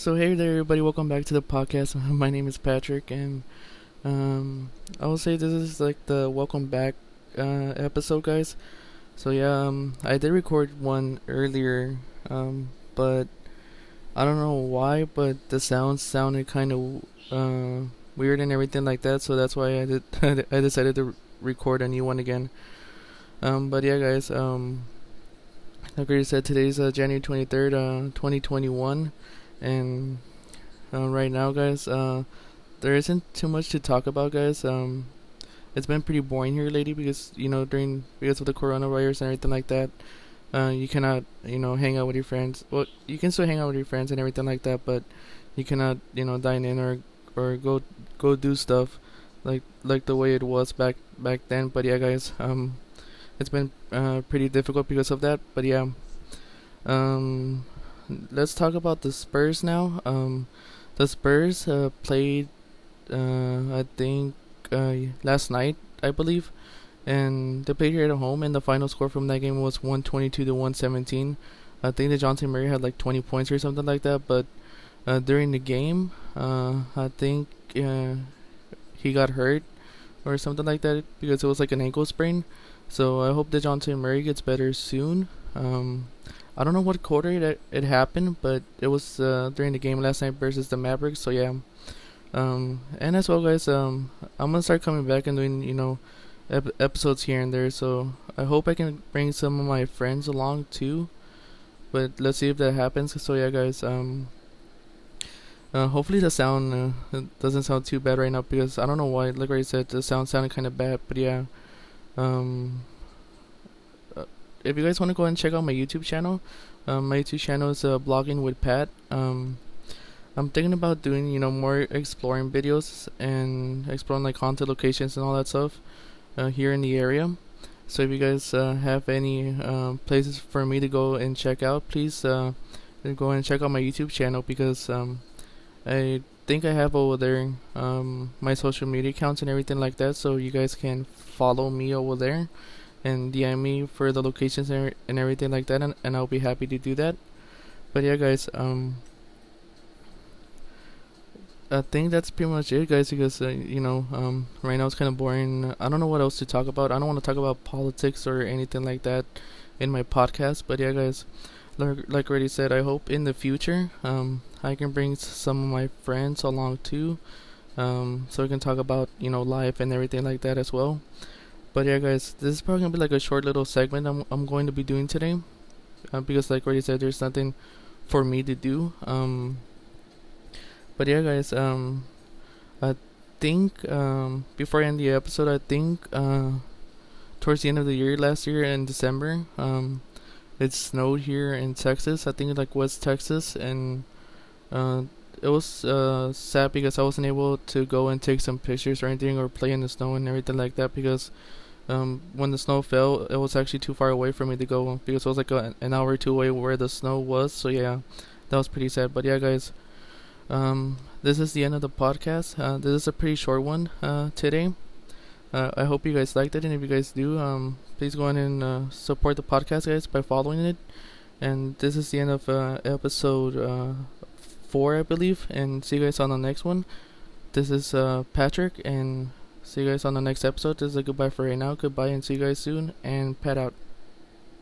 So hey there, everybody! Welcome back to the podcast. My name is Patrick, and um, I will say this is like the welcome back uh, episode, guys. So yeah, um, I did record one earlier, um, but I don't know why, but the sound sounded kind of uh, weird and everything like that. So that's why I did. I decided to record a new one again. Um, but yeah, guys. Um, like I said, today's uh, January twenty third, uh, twenty twenty one and uh, right now, guys, uh, there isn't too much to talk about, guys. Um, it's been pretty boring here lately because you know during because of the coronavirus and everything like that. Uh, you cannot, you know, hang out with your friends. Well, you can still hang out with your friends and everything like that, but you cannot, you know, dine in or or go go do stuff like like the way it was back back then. But yeah, guys, um, it's been uh, pretty difficult because of that. But yeah, um, let's talk about the Spurs now. Um, the Spurs uh, played, uh, I think, uh, last night, I believe, and they played here at home. And the final score from that game was 122 to 117. I think that Dejounte Murray had like 20 points or something like that. But uh, during the game, uh, I think uh, he got hurt or something like that because it was like an ankle sprain. So I hope that Dejounte Murray gets better soon. Um, I don't know what quarter it, it happened, but it was uh, during the game last night versus the Mavericks. So yeah, um, and as well, guys, um, I'm gonna start coming back and doing you know ep- episodes here and there. So I hope I can bring some of my friends along too. But let's see if that happens. So yeah, guys, um, uh, hopefully the sound uh, doesn't sound too bad right now because I don't know why. Like I said, the sound sounded kind of bad. But yeah, um, if you guys want to go and check out my YouTube channel, um, my YouTube channel is uh, blogging with Pat. Um, I'm thinking about doing you know more exploring videos and exploring like haunted locations and all that stuff uh, here in the area. So if you guys uh, have any uh, places for me to go and check out, please uh, go and check out my YouTube channel because um, I think I have over there um, my social media accounts and everything like that. So you guys can follow me over there and DM me for the locations and, and everything like that, and, and I'll be happy to do that. But yeah, guys, um, I think that's pretty much it, guys. Because uh, you know, um, right now it's kind of boring. I don't know what else to talk about. I don't want to talk about politics or anything like that in my podcast. But yeah, guys, like like already said, I hope in the future, um, I can bring some of my friends along too, um, so we can talk about you know life and everything like that as well. But yeah, guys, this is probably gonna be like a short little segment I'm I'm going to be doing today, uh, because like already said, there's nothing for me to do. Um, but yeah, guys, um, I think um before I end the episode, I think uh towards the end of the year last year in December, um, it snowed here in Texas. I think like West Texas, and uh, it was uh sad because I wasn't able to go and take some pictures or anything or play in the snow and everything like that because um, when the snow fell, it was actually too far away for me to go because it was like a, an hour or two away where the snow was. So yeah, that was pretty sad. But yeah, guys, um, this is the end of the podcast. Uh, this is a pretty short one uh, today. Uh, I hope you guys liked it, and if you guys do, um, please go on and uh, support the podcast, guys, by following it. And this is the end of uh, episode uh, four, I believe. And see you guys on the next one. This is uh, Patrick, and See you guys on the next episode. This is a goodbye for right now. Goodbye and see you guys soon. And pet out.